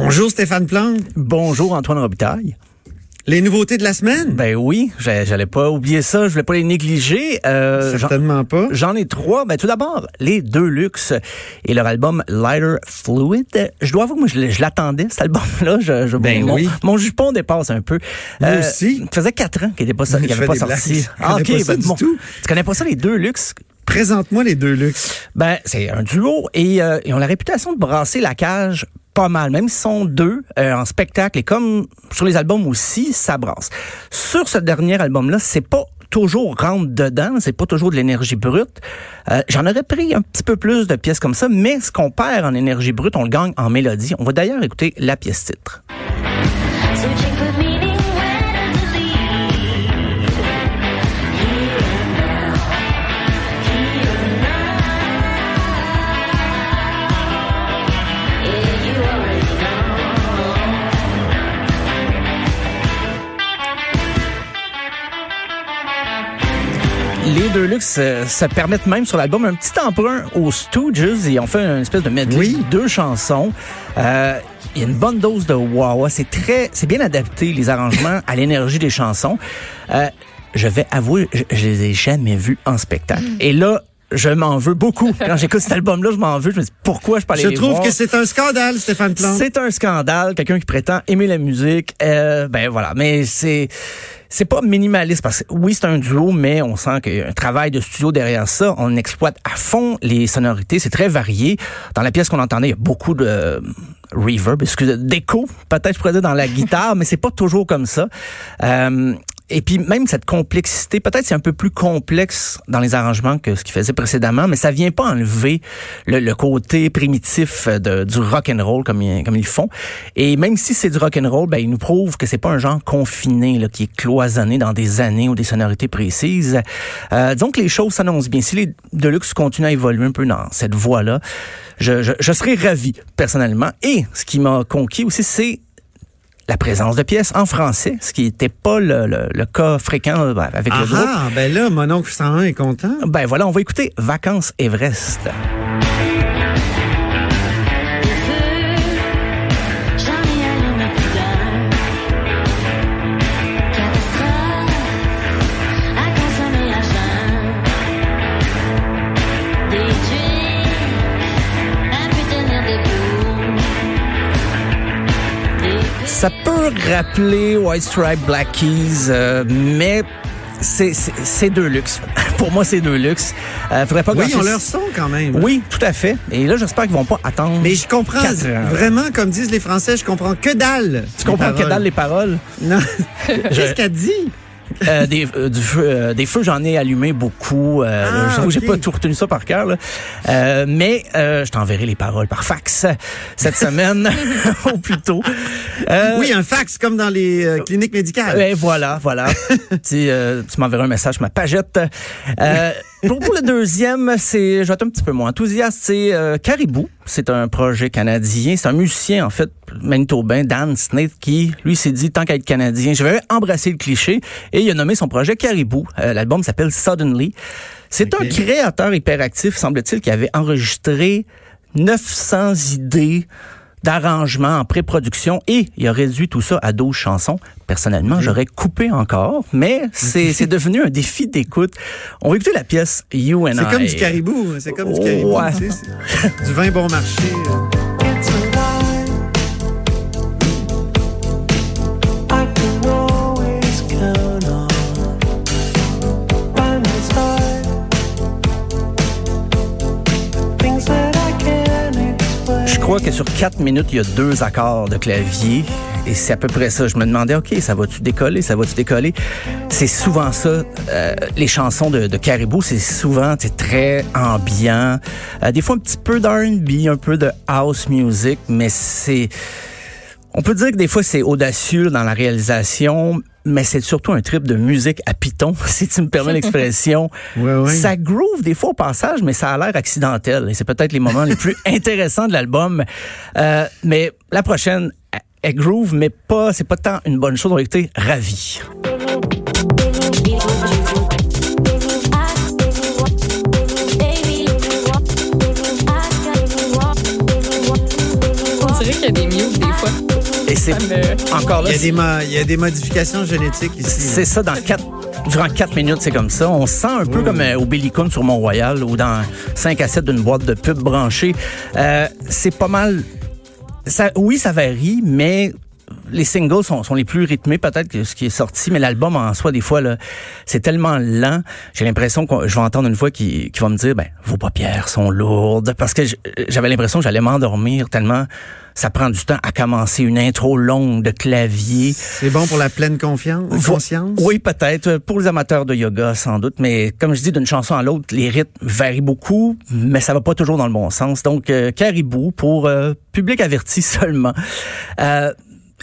Bonjour Stéphane Plante. Bonjour Antoine Robitaille. Les nouveautés de la semaine? Ben oui, j'allais pas oublier ça, je voulais pas les négliger. Euh, Certainement pas. J'en ai trois. Ben tout d'abord, les deux luxe et leur album Lighter Fluid. Je dois avouer, moi je, l'attendais cet album-là. Je, ben mon, oui. mon jupon dépasse un peu. Moi euh, aussi. Ça faisait quatre ans qu'il n'était pas, ça, avait pas sorti. Ah ok, pas ben, bon, tout. tu connais pas ça les deux luxe? Présente-moi les deux luxe. Ben c'est un duo et euh, ils ont la réputation de brasser la cage pas mal. Même s'ils sont deux euh, en spectacle et comme sur les albums aussi, ça brasse. Sur ce dernier album-là, c'est pas toujours rentre dedans, c'est pas toujours de l'énergie brute. Euh, J'en aurais pris un petit peu plus de pièces comme ça, mais ce qu'on perd en énergie brute, on le gagne en mélodie. On va d'ailleurs écouter la pièce titre. Les deux luxe euh, se permettent même sur l'album un petit emprunt aux Stooges et on fait une espèce de medley, oui. deux chansons. Euh, il y a une bonne dose de wah C'est très, c'est bien adapté les arrangements à l'énergie des chansons. Euh, je vais avouer, je, je, les ai jamais vus en spectacle. Et là, je m'en veux beaucoup. Quand j'écoute cet album-là, je m'en veux. Je me dis pourquoi je parlais Je trouve que c'est un scandale, Stéphane Plante. C'est un scandale. Quelqu'un qui prétend aimer la musique. Euh, ben voilà. Mais c'est c'est pas minimaliste parce que oui, c'est un duo, mais on sent qu'il y a un travail de studio derrière ça. On exploite à fond les sonorités. C'est très varié. Dans la pièce qu'on entendait, il y a beaucoup de reverb, excusez, d'écho, peut-être je pourrais dire dans la guitare, mais c'est pas toujours comme ça. Euh, et puis même cette complexité, peut-être c'est un peu plus complexe dans les arrangements que ce qu'il faisait précédemment, mais ça vient pas enlever le, le côté primitif de, du rock and roll comme comme ils font. Et même si c'est du rock and roll, ben ils nous prouvent que c'est pas un genre confiné là, qui est cloisonné dans des années ou des sonorités précises. Euh, donc les choses s'annoncent bien. Si les Deluxe continuent à évoluer un peu dans cette voie-là, je, je, je serais ravi personnellement. Et ce qui m'a conquis aussi, c'est la présence de pièces en français, ce qui n'était pas le, le, le, cas fréquent euh, avec ah le groupe. Ah, ben là, mon oncle 101 est content. Ben voilà, on va écouter Vacances Everest. Rappeler White Stripe Black Keys, euh, mais c'est deux luxe. Pour moi, c'est deux luxe. Euh, faudrait pas oui, on leur son quand même. Oui, tout à fait. Et là, j'espère qu'ils vont pas attendre. Mais je comprends vraiment, comme disent les Français, je comprends que dalle. Tu comprends que dalle les paroles? Non. Qu'est-ce qu'elle dit? Euh, des, euh, du feu, euh, des feux, j'en ai allumé beaucoup. Euh, ah, J'ai pas tout retenu ça par cœur. mais je t'enverrai les paroles par fax cette semaine ou plus tôt. oui, un fax comme dans les cliniques médicales. Et voilà, voilà. tu tu m'enverras un message sur ma pagette. Pour, pour, le deuxième, c'est, je vais être un petit peu moins enthousiaste, c'est Caribou. C'est un projet canadien. C'est un musicien, en fait, manitobain, Dan Smith, qui, lui, s'est dit, tant qu'à être canadien, je vais embrasser le cliché. Et il a nommé son projet Caribou. Euh, L'album s'appelle Suddenly. C'est un créateur hyperactif, semble-t-il, qui avait enregistré 900 idées d'arrangements en pré-production et il a réduit tout ça à 12 chansons. Personnellement, j'aurais coupé encore, mais c'est devenu un défi d'écoute. On va écouter la pièce You and I. C'est comme du caribou, c'est comme du caribou, ouais. du vin bon marché. Sur quatre minutes, il y a deux accords de clavier. Et c'est à peu près ça. Je me demandais, OK, ça va-tu décoller? Ça va-tu décoller? C'est souvent ça. Euh, les chansons de, de Caribou, c'est souvent très ambiant. Euh, des fois, un petit peu d'R&B, un peu de house music, mais c'est... On peut dire que des fois, c'est audacieux dans la réalisation, mais c'est surtout un trip de musique à piton, si tu me permets l'expression. Ça groove des fois au passage, mais ça a l'air accidentel. Et c'est peut-être les moments les plus intéressants de l'album. Euh, mais la prochaine, elle groove, mais pas, c'est pas tant une bonne chose. On va écouter Ravi. On dirait qu'il y a des mutes des fois. Encore là, il y, a des mo- il y a des modifications génétiques ici. c'est ça dans quatre durant quatre minutes, c'est comme ça. On se sent un peu comme euh, au Bellicum sur Mont-Royal ou dans 5 à 7 d'une boîte de pub branchée. Euh, c'est pas mal. Ça, oui, ça varie, mais les singles sont, sont les plus rythmés peut-être que ce qui est sorti, mais l'album en soi, des fois, là, c'est tellement lent. J'ai l'impression que je vais entendre une voix qui, qui va me dire, ben, vos paupières sont lourdes, parce que j'avais l'impression que j'allais m'endormir tellement ça prend du temps à commencer une intro longue de clavier. C'est bon pour la pleine confiance, conscience? Oui, peut-être. Pour les amateurs de yoga, sans doute. Mais comme je dis, d'une chanson à l'autre, les rythmes varient beaucoup, mais ça va pas toujours dans le bon sens. Donc, euh, Caribou pour euh, public averti seulement. Euh,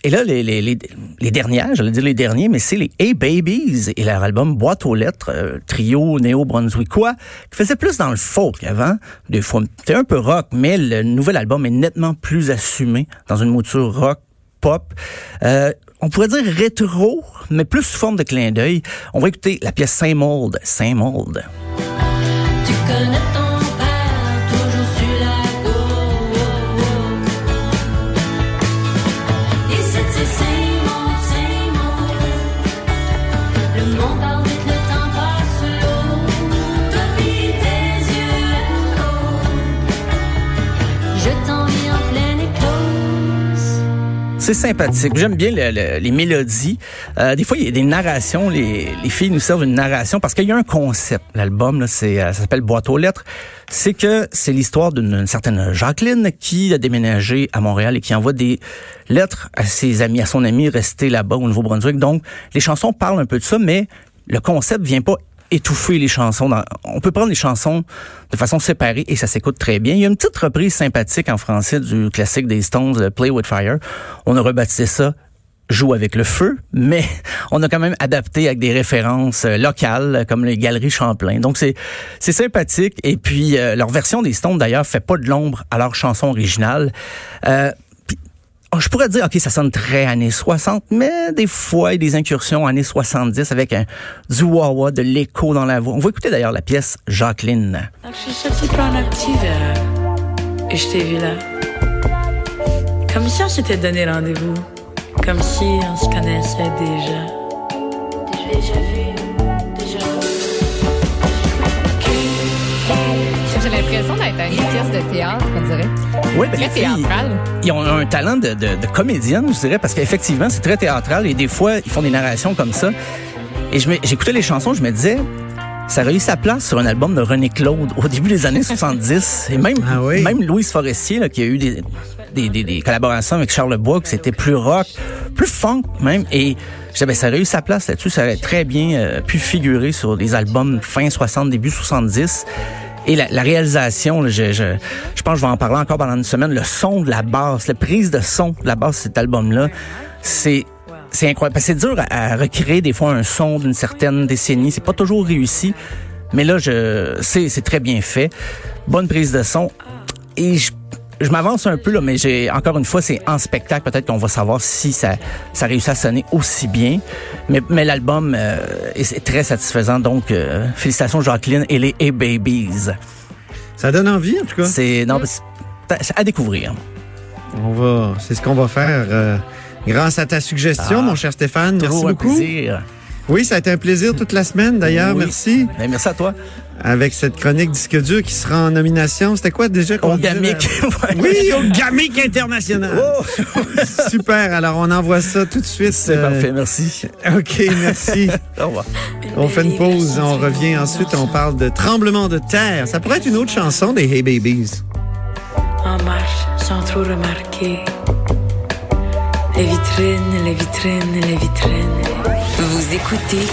et là, les, les, les, dernières, j'allais dire les derniers, mais c'est les Hey Babies et leur album Boîte aux lettres, euh, trio néo-brunswickois, qui faisait plus dans le folk avant. Des fois, c'était un peu rock, mais le nouvel album est nettement plus assumé dans une mouture rock, pop. Euh, on pourrait dire rétro, mais plus sous forme de clin d'œil. On va écouter la pièce Same Old, Same Old. Tu connais ton C'est sympathique. J'aime bien le- le- les mélodies. Euh, des fois, il y a des narrations. Les, les filles nous servent une narration parce qu'il y a un concept. L'album, c'est, euh, ça s'appelle Boîte aux lettres. C'est que c'est l'histoire d'une une certaine Jacqueline qui a déménagé à Montréal et qui envoie des lettres à ses amis, à son ami resté là-bas au Nouveau-Brunswick. Donc, les chansons parlent un peu de ça, mais le concept vient pas étouffer les chansons. On peut prendre les chansons de façon séparée et ça s'écoute très bien. Il y a une petite reprise sympathique en français du classique des Stones, Play with Fire. On a rebaptisé ça Joue avec le feu, mais on a quand même adapté avec des références euh, locales euh, comme les Galeries Champlain. Donc c'est c'est sympathique et puis euh, leur version des Stones d'ailleurs fait pas de l'ombre à leur chanson originale. Oh, je pourrais dire, OK, ça sonne très années 60, mais des fois, il y a des incursions années 70 avec un, du wah de l'écho dans la voix. On va écouter d'ailleurs la pièce Jacqueline. Donc, je suis sortie prendre un petit verre et je t'ai vu là. Comme si on s'était donné rendez-vous. Comme si on se connaissait. Déjà l'impression d'être à une pièce de théâtre, on dirait. Oui, ben, Très théâtral. ils ont un talent de, de, de comédienne, je dirais, parce qu'effectivement, c'est très théâtral et des fois, ils font des narrations comme ça. Et j'écoutais les chansons, je me disais, ça aurait eu sa place sur un album de René Claude au début des années 70. Et même, Ah oui? même Louise Forestier, là, qui a eu des, des, des, des collaborations avec Charles Bois, que c'était plus rock, plus funk même. Et je disais, ben, ça aurait eu sa place là-dessus. Ça aurait très bien euh, pu figurer sur des albums fin 60, début 70. Et la, la réalisation, je, je, je pense que je vais en parler encore pendant une semaine, le son de la basse, la prise de son de la basse de cet album-là, c'est c'est incroyable. C'est dur à, à recréer des fois un son d'une certaine décennie. C'est pas toujours réussi. Mais là, je c'est très bien fait. Bonne prise de son. Et je, je m'avance un peu, là, mais j'ai encore une fois, c'est en spectacle. Peut-être qu'on va savoir si ça, ça réussit à sonner aussi bien. Mais, mais l'album euh, est, très satisfaisant. Donc, euh, félicitations Jacqueline et les A-Babies. Ça donne envie, en tout cas. C'est non, mais c'est- à découvrir. On va, c'est ce qu'on va faire euh, grâce à ta suggestion, Ah. mon cher Stéphane. Merci beaucoup. plaisir. Oui, ça a été un plaisir toute la semaine, d'ailleurs. Oui. Merci. Ben, merci à toi. Avec cette chronique disque dur qui sera en nomination. C'était quoi déjà? qu'on? Ouais. Oui, au Gamic International. Oh, Super. Alors, on envoie ça tout de suite. c'est euh, parfait, merci. OK, merci. Au revoir. On fait une pause, on revient ensuite, on parle de tremblement de terre. Ça pourrait être une autre chanson des Hey Babies. En marche, sans trop remarquer. Les vitrines, les vitrines, les vitrines. Vous écoutez